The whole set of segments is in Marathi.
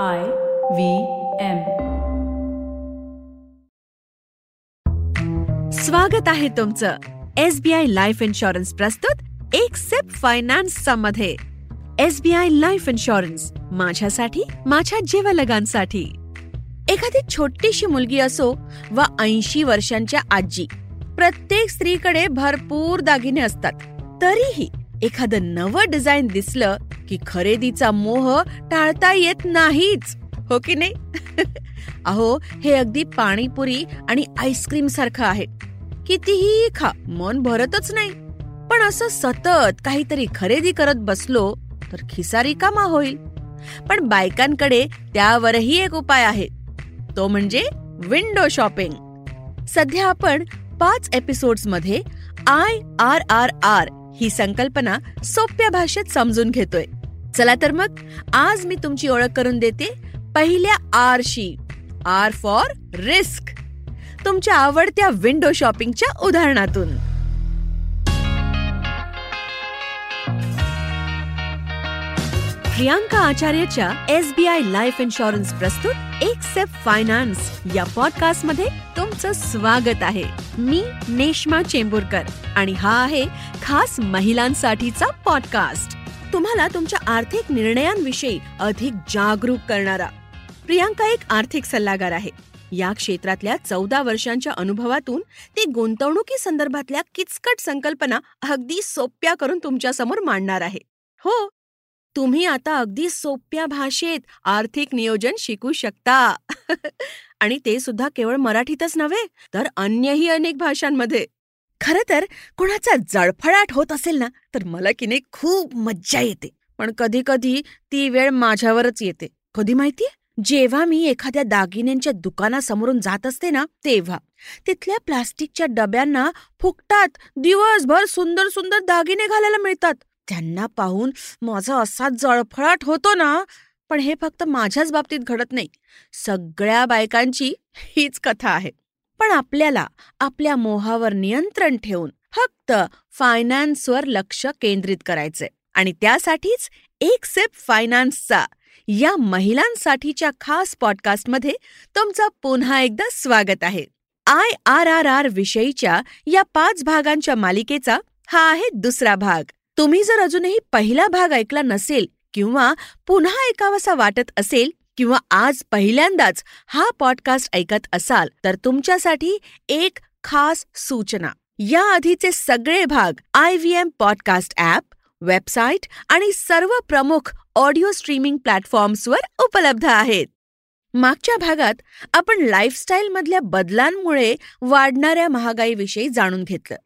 I V M. स्वागत आहे तुमचं S B I life insurance प्रस्तुत एक सेप फायनान्सचा मध्ये. S B I life insurance माझ्यासाठी माझ्या जीवलगांसाठी. एखादी छोटीशी मुलगी असो व ऐंशी वर्षांच्या आजी प्रत्येक स्त्रीकडे भरपूर दागिने असतात. तरीही एखादं नवं डिझाईन दिसलं की खरेदीचा मोह टाळता येत नाहीच. हो की नाही? अहो हे अगदी पाणीपुरी आणि आईस्क्रीम सारखं आहे. कितीही खा मन भरतच नाही. पण असं सतत काहीतरी खरेदी करत बसलो तर खिसा रिकामा होईल. पण बायकांकडे त्यावरही एक उपाय आहे. तो म्हणजे विंडो शॉपिंग. सध्या आपण पाच एपिसोड्समध्ये आय आर आर आर ही संकल्पना सोप्या भाषेत समजून घेतोय. चला तर मग आज मी तुमची ओळख करून देते पहिल्या आरशी आर फॉर रिस्क तुमच्या आवडत्या विंडो शॉपिंगच्या उदाहरणातून. Priyanka आचार्यच्या S B I life insurance प्रस्तुत एक सेप फायनान्स या पॉडकास्टमध्ये तुमचं स्वागत आहे. मी नेश्मा चेंबूरकर आणि हा आहे खास महिलांसाठीचा पॉडकास्ट तुम्हाला तुमच्या आर्थिक निर्णयांविषयी अधिक जागरूक करणारा. प्रियांका एक आर्थिक सल्लागार आहे. या क्षेत्रातल्या चौदा वर्षांच्या अनुभवातून ती गुंतवणुकी संदर्भातल्या किचकट संकल्पना अगदी सोप्या करून तुमच्यासमोर मांडणार आहे. हो तुम्ही आता अगदी सोप्या भाषेत आर्थिक नियोजन शिकू शकता. आणि ते सुद्धा केवळ मराठीतच नव्हे तर अन्यही अनेक भाषांमध्ये. खरं तर कुणाचा जळफळाट होत असेल ना तर मला की नाही खूप मज्जा येते. पण कधी कधी ती वेळ माझ्यावरच येते. कधी माहितीये? जेव्हा मी एखाद्या दागिन्यांच्या दुकानासमोरून जात असते ना तेव्हा. तिथल्या प्लास्टिकच्या डब्यांना फुकटात दिवसभर सुंदर सुंदर दागिने घालायला मिळतात. त्यांना पाहून माझा असा जळफळाट होतो ना पण हे फक्त माझ्याच बाबतीत घडत नाही. सगळ्या बायकांची हीच कथा आहे. पण आपल्याला आपल्या मोहावर नियंत्रण ठेवून फक्त फायनान्सवर लक्ष केंद्रित करायचंय. आणि त्यासाठीच एक सेप फायनान्सचा या महिलांसाठीच्या खास पॉडकास्टमध्ये तुमचं पुन्हा एकदा स्वागत आहे. आय आर आर आर विषयीच्या या पाच भागांच्या मालिकेचा हा आहे दुसरा भाग. तुम्ही जर अजूनही पहिला भाग ऐकला नसेल किंवा पुन्हा ऐकावासा वाटत असेल किंवा आज पहिल्यांदाच हा पॉडकास्ट ऐकत असाल तर तुमच्यासाठी एक खास सूचना. या आधीचे सगळे भाग I V M podcast app website आणि सर्व प्रमुख ऑडिओ स्ट्रीमिंग प्लॅटफॉर्म्सवर उपलब्ध आहेत. मागच्या भागात आपण लाईफस्टाईलमधल्या बदलांमुळे वाढणाऱ्या महागाईविषयी जाणून घेतलं.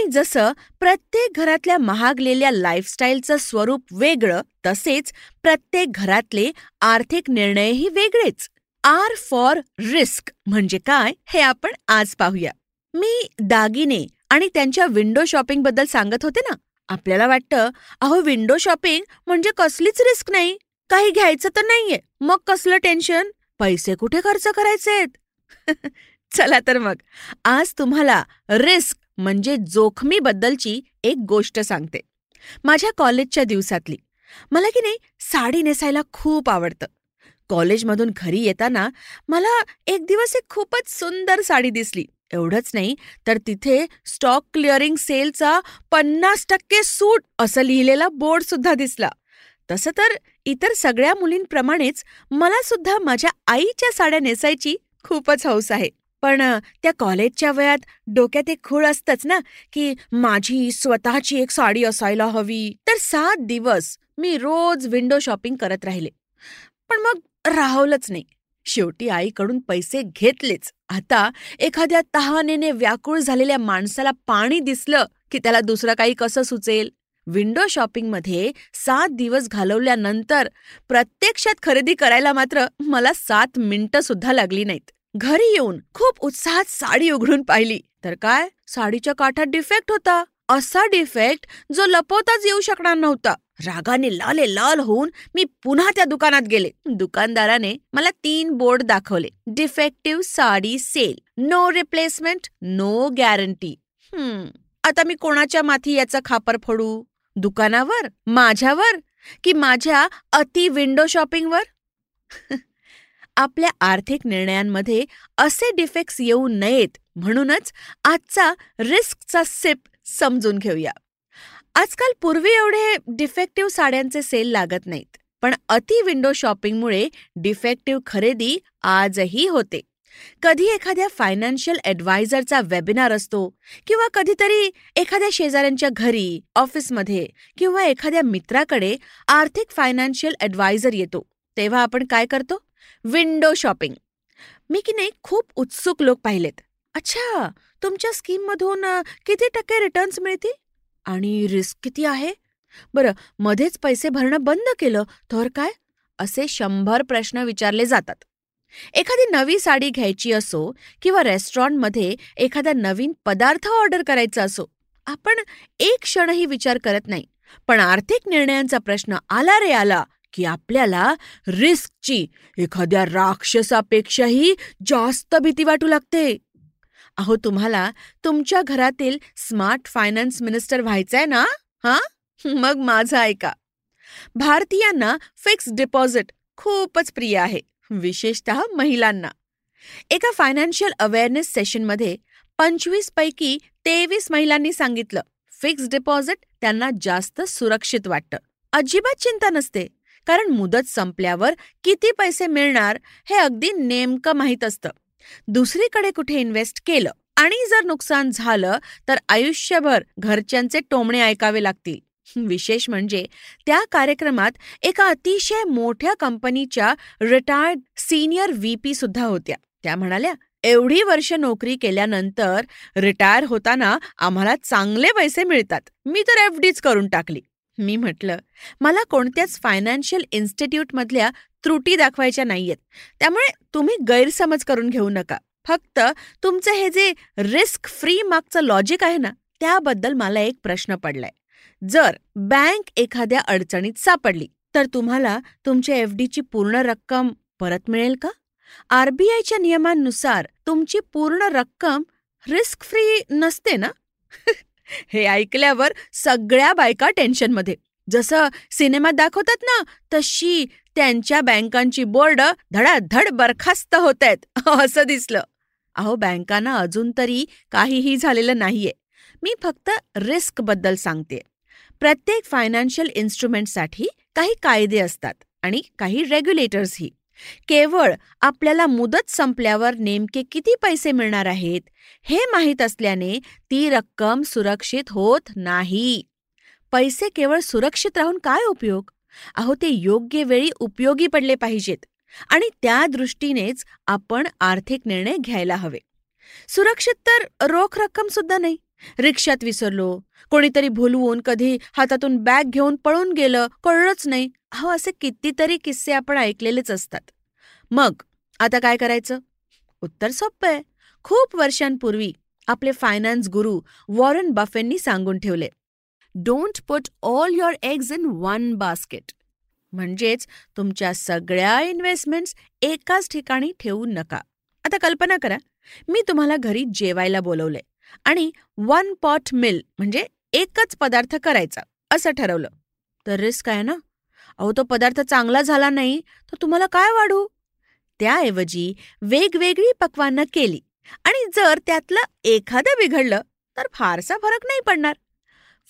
आणि जसं प्रत्येक घरातल्या महागलेल्या लाईफस्टाईलचं स्वरूप वेगळं तसेच प्रत्येक घरातले आर्थिक निर्णयही वेगळेच. आर फॉर रिस्क म्हणजे काय हे आपण आज पाहूया. मी दागिने आणि त्यांच्या विंडो शॉपिंगबद्दल सांगत होते ना? आपल्याला वाटतं अहो विंडो शॉपिंग म्हणजे कसलीच रिस्क नाही. काही घ्यायचं तर नाहीये. मग कसलं टेन्शन पैसे कुठे खर्च करायचेत? चला तर मग. आज तुम्हाला रिस्क म्हणजे जोखमीबद्दलची एक गोष्ट सांगते. माझ्या कॉलेजच्या दिवसातली. मला की नाही साडी नेसायला खूप आवडतं. कॉलेजमधून घरी येताना मला एक दिवस एक खूपच सुंदर साडी दिसली. एवढंच नाही तर तिथे स्टॉक क्लिअरिंग सेलचा पन्नास टक्के सूट असं लिहिलेला बोर्ड सुद्धा दिसला. तसं तर इतर सगळ्या मुलींप्रमाणेच मला सुद्धा माझ्या आईच्या साड्या नेसायची खूपच हौस आहे. पण त्या कॉलेजच्या वयात डोक्यात एक खूळ असतच ना की माझी स्वतःची एक साडी असायला हवी. तर सात दिवस मी रोज विंडो शॉपिंग करत राहिले. पण मग राहवलंच नाही. शेवटी आईकडून पैसे घेतलेच. आता एखाद्या तहानेने व्याकुळ झालेल्या माणसाला पाणी दिसलं की त्याला दुसरं काही कसं सुचेल? विंडो शॉपिंगमध्ये सात दिवस घालवल्यानंतर प्रत्यक्षात खरेदी करायला मात्र मला सात मिनिटं सुद्धा लागली नाहीत. घरी येऊन खूप उत्साहात साडी उघडून पाहिली. तर काय? साडीच्या काठात डिफेक्ट होता. असा डिफेक्ट जो लपवताच येऊ शकणार नव्हता. रागाने लाले लाल होऊन मी पुन्हा त्या दुकानात गेले. दुकानदाराने मला तीन बोर्ड दाखवले. Defective sari sale no replacement no guarantee आता मी कोणाच्या माथी याचा खापर फोडू? दुकानावर? माझ्यावर? की माझ्या अति विंडो शॉपिंगवर आपल्या आर्थिक निर्णयांमध्ये असे डिफेक्ट्स येऊ नयेत म्हणूनच आजचा रिस्कचा सिप समजून घेऊया. आजकाल पूर्वी एवढे डिफेक्टिव्ह साड्यांचे सेल लागत नाहीत पण अति विंडो शॉपिंगमुळे डिफेक्टिव्ह खरेदी आजही होते. कधी एखाद्या फायनान्शियल ॲडवायझरचा वेबिनार असतो किंवा कधीतरी एखाद्या शेजाऱ्यांच्या घरी ऑफिसमध्ये किंवा एखाद्या मित्राकडे आर्थिक फायनान्शियल ॲडवायझर येतो तेव्हा आपण काय करतो? Window shopping. मी की नाही खूप उत्सुक लोक पाहिलेत. अच्छा तुमच्या स्कीममधून किती टक्के रिटर्न्स मिळतील? आणि रिस्क किती आहे? बरं मध्येच पैसे भरणं बंद केलं तर काय? असे शंभर प्रश्न विचारले जातात. एखादी नवी साडी घ्यायची असो किंवा रेस्टॉरंटमध्ये एखादा नवीन पदार्थ ऑर्डर करायचा असो आपण एक क्षणही विचार करत नाही. पण आर्थिक निर्णयांचा प्रश्न आला रे आला. की आपल्याला रिस्कची एखाद्या राक्षसापेक्षाही जास्त भीती वाटू लागते. अहो तुम्हाला तुमच्या घरातील स्मार्ट फायनान्स मिनिस्टर व्हायचंय ना? हा? मग माझं ऐका. भारतीयांना फिक्स डिपॉझिट खूपच प्रिय आहे विशेषत महिलांना. एका फायनान्शियल अवेअरनेस सेशनमध्ये पंचवीस पैकी तेवीस महिलांनी सांगितलं फिक्स डिपॉझिट त्यांना जास्त सुरक्षित वाटतं. अजिबात चिंता नसते. कारण मुदत संपल्यावर किती पैसे मिळणार हे अगदी नेमकं माहीत असतं. दुसरीकडे कुठे इन्व्हेस्ट केलं आणि जर नुकसान झालं तर आयुष्यभर घरच्यांचे टोमणे ऐकावे लागतील. विशेष म्हणजे त्या कार्यक्रमात एका अतिशय मोठ्या कंपनीच्या रिटायर्ड सिनियर व्हीपी सुद्धा होत्या. त्या म्हणाल्या एवढी वर्ष नोकरी केल्यानंतर रिटायर होताना आम्हाला चांगले पैसे मिळतात. मी तर एफ डीच करून टाकली. मी म्हटलं मला कोणत्याच फायनान्शियल इन्स्टिट्यूटमधल्या त्रुटी दाखवायच्या नाहीयेत. त्यामुळे तुम्ही गैरसमज करून घेऊ नका. फक्त तुमचं हे जे रिस्क फ्री मागचं लॉजिक आहे ना त्याबद्दल मला एक प्रश्न पडलाय. जर बँक एखाद्या अडचणीत सापडली तर तुम्हाला तुमच्या एफ डीची पूर्ण रक्कम परत मिळेल का? आरबीआयच्या नियमांनुसार तुमची पूर्ण रक्कम रिस्क फ्री नसते ना? हे ऐकल्यावर सगळ्या बायका टेन्शनमध्ये. जसं सिनेमात दाखवतात ना तशी त्यांच्या बँकांची बोर्ड धडाधड बरखास्त होत आहेत असं दिसलं. अहो बँकांना अजून तरी काहीही झालेलं नाहीये. मी फक्त रिस्कबद्दल सांगते. प्रत्येक फायनान्शियल इन्स्ट्रुमेंटसाठी काही कायदे असतात आणि काही रेग्युलेटर्सही. केवळ आपल्याला मुदत संपल्यावर नेमके किती पैसे मिळणार आहेत हे माहीत असल्याने ती रक्कम सुरक्षित होत नाही. पैसे केवळ सुरक्षित राहून काय उपयोग? अहो ते योग्य वेळी उपयोगी पडले पाहिजेत आणि त्या दृष्टीनेच आपण आर्थिक निर्णय घ्यायला हवे. सुरक्षित तर रोख रक्कम सुद्धा नाही. रिक्षात विसरलो. कोणीतरी भुलवून कधी हातातून बॅग घेऊन पळून गेलं कळलंच नाही. अहो असे कितीतरी किस्से आपण ऐकलेलेच असतात. मग आता काय करायचं? उत्तर सोपं आहे. खूप वर्षांपूर्वी आपले फायनान्स गुरु वॉरन बफेंनी सांगून ठेवले don't put all your eggs in one basket म्हणजेच तुमच्या सगळ्या इन्व्हेस्टमेंट्स एकाच ठिकाणी ठेवू नका. आता कल्पना करा मी तुम्हाला घरी जेवायला बोलवलंय. आणि वन पॉट मिल म्हणजे एकच पदार्थ करायचा असं ठरवलं. तर रिस्क आहे ना? अहो तो पदार्थ चांगला झाला नाही तर तुम्हाला काय वाढू? त्याऐवजी वेगवेगळी पक्वानं केली आणि जर त्यातलं एखादं बिघडलं तर फारसा फरक नाही पडणार.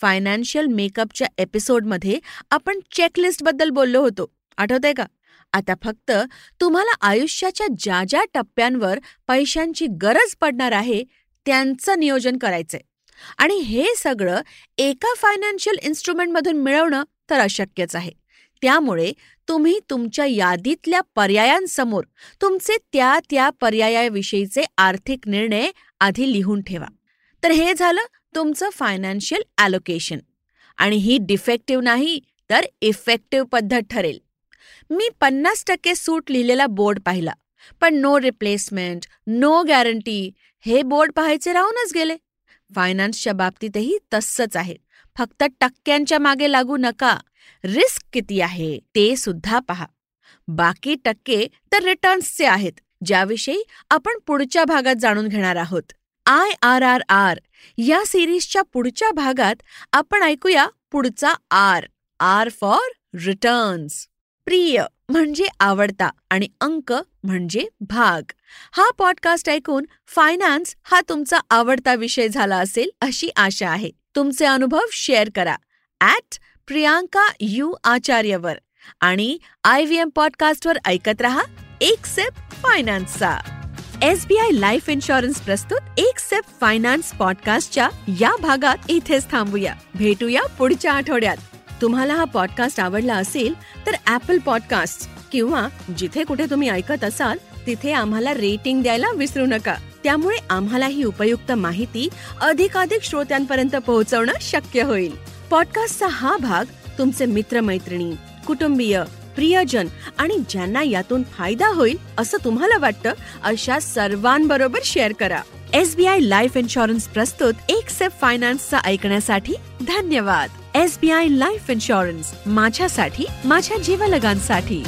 फायनान्शियल मेकअपच्या एपिसोडमध्ये आपण चेकलिस्टबद्दल बोललो होतो. आठवतंय का? आता फक्त तुम्हाला आयुष्याच्या ज्या ज्या टप्प्यांवर पैशांची गरज पडणार आहे त्यांचं नियोजन करायचंय. आणि हे सगळं एका फायनान्शियल इन्स्ट्रुमेंटमधून मिळवणं तर अशक्यच आहे. त्यामुळे तुम्ही तुमच्या यादीतल्या पर्यायांसमोर तुमचे त्या त्या पर्यायाविषयीचे आर्थिक निर्णय आधी लिहून ठेवा. तर हे झालं तुमचं फायनान्शियल ॲलोकेशन आणि ही डिफेक्टिव्ह नाही तर इफेक्टिव्ह पद्धत ठरेल. मी पन्नास टक्के सूट लिहिलेला बोर्ड पाहिला. पण नो रिप्लेसमेंट नो गॅरंटी हे बोर्ड पाहायचे राहूनच गेले. फायनान्सच्या बाबतीतही तसंच आहे. फक्त टक्क्यांच्या मागे लागू नका. रिस्क किती आहे ते सुद्धा पहा. बाकी टक्के तर रिटर्न्सचे आहेत ज्याविषयी आपण पुढच्या भागात जाणून घेणार आहोत. आय आर आर आर या सिरीजच्या पुढच्या भागात आपण ऐकूया पुढचा आर. आर फॉर रिटर्न्स प्रिय म्हणजे आवडता आणि अंक म्हणजे भाग. हा पॉडकास्ट ऐकून फायनान्स हा तुमचा आवडता विषय झाला असेल अशी आशा आहे. तुमचे अनुभव शेअर करा. ॲट प्रियांका यू आचार्यवर आणि आय व्ही एम पॉडकास्टवर ऐकत रहा एक सेप फायनान्सचा एसबीआय लाईफ इन्शुरन्स प्रस्तुत एक सेप फायनान्स पॉडकास्टच्या या भागात इथेच थांबूया. भेटूया पुढच्या आठवड्यात. तुम्हाला हा पॉडकास्ट आवडला असेल तर ऍपल पॉडकास्ट किंवा जिथे कुठे तुम्ही ऐकत असाल तिथे आम्हाला रेटिंग द्यायला विसरू नका. त्यामुळे आम्हाला ही उपयुक्त माहिती अधिकाधिक श्रोत्यांपर्यंत पोहोचवणं शक्य होईल. पॉडकास्टचा हा भाग तुमचे मित्रमैत्रिणी कुटुंबीय प्रियजन आणि ज्यांना यातून फायदा होईल असं तुम्हाला वाटतं अशा सर्वांबरोबर शेअर करा. एसबीआय लाईफ इन्शुरन्स प्रस्तुत एक सेफ फायनान्सचा ऐकण्यासाठी धन्यवाद. एसबीआय लाईफ इन्शुरन्स माझ्यासाठी माझ्या जीवलगांसाठी.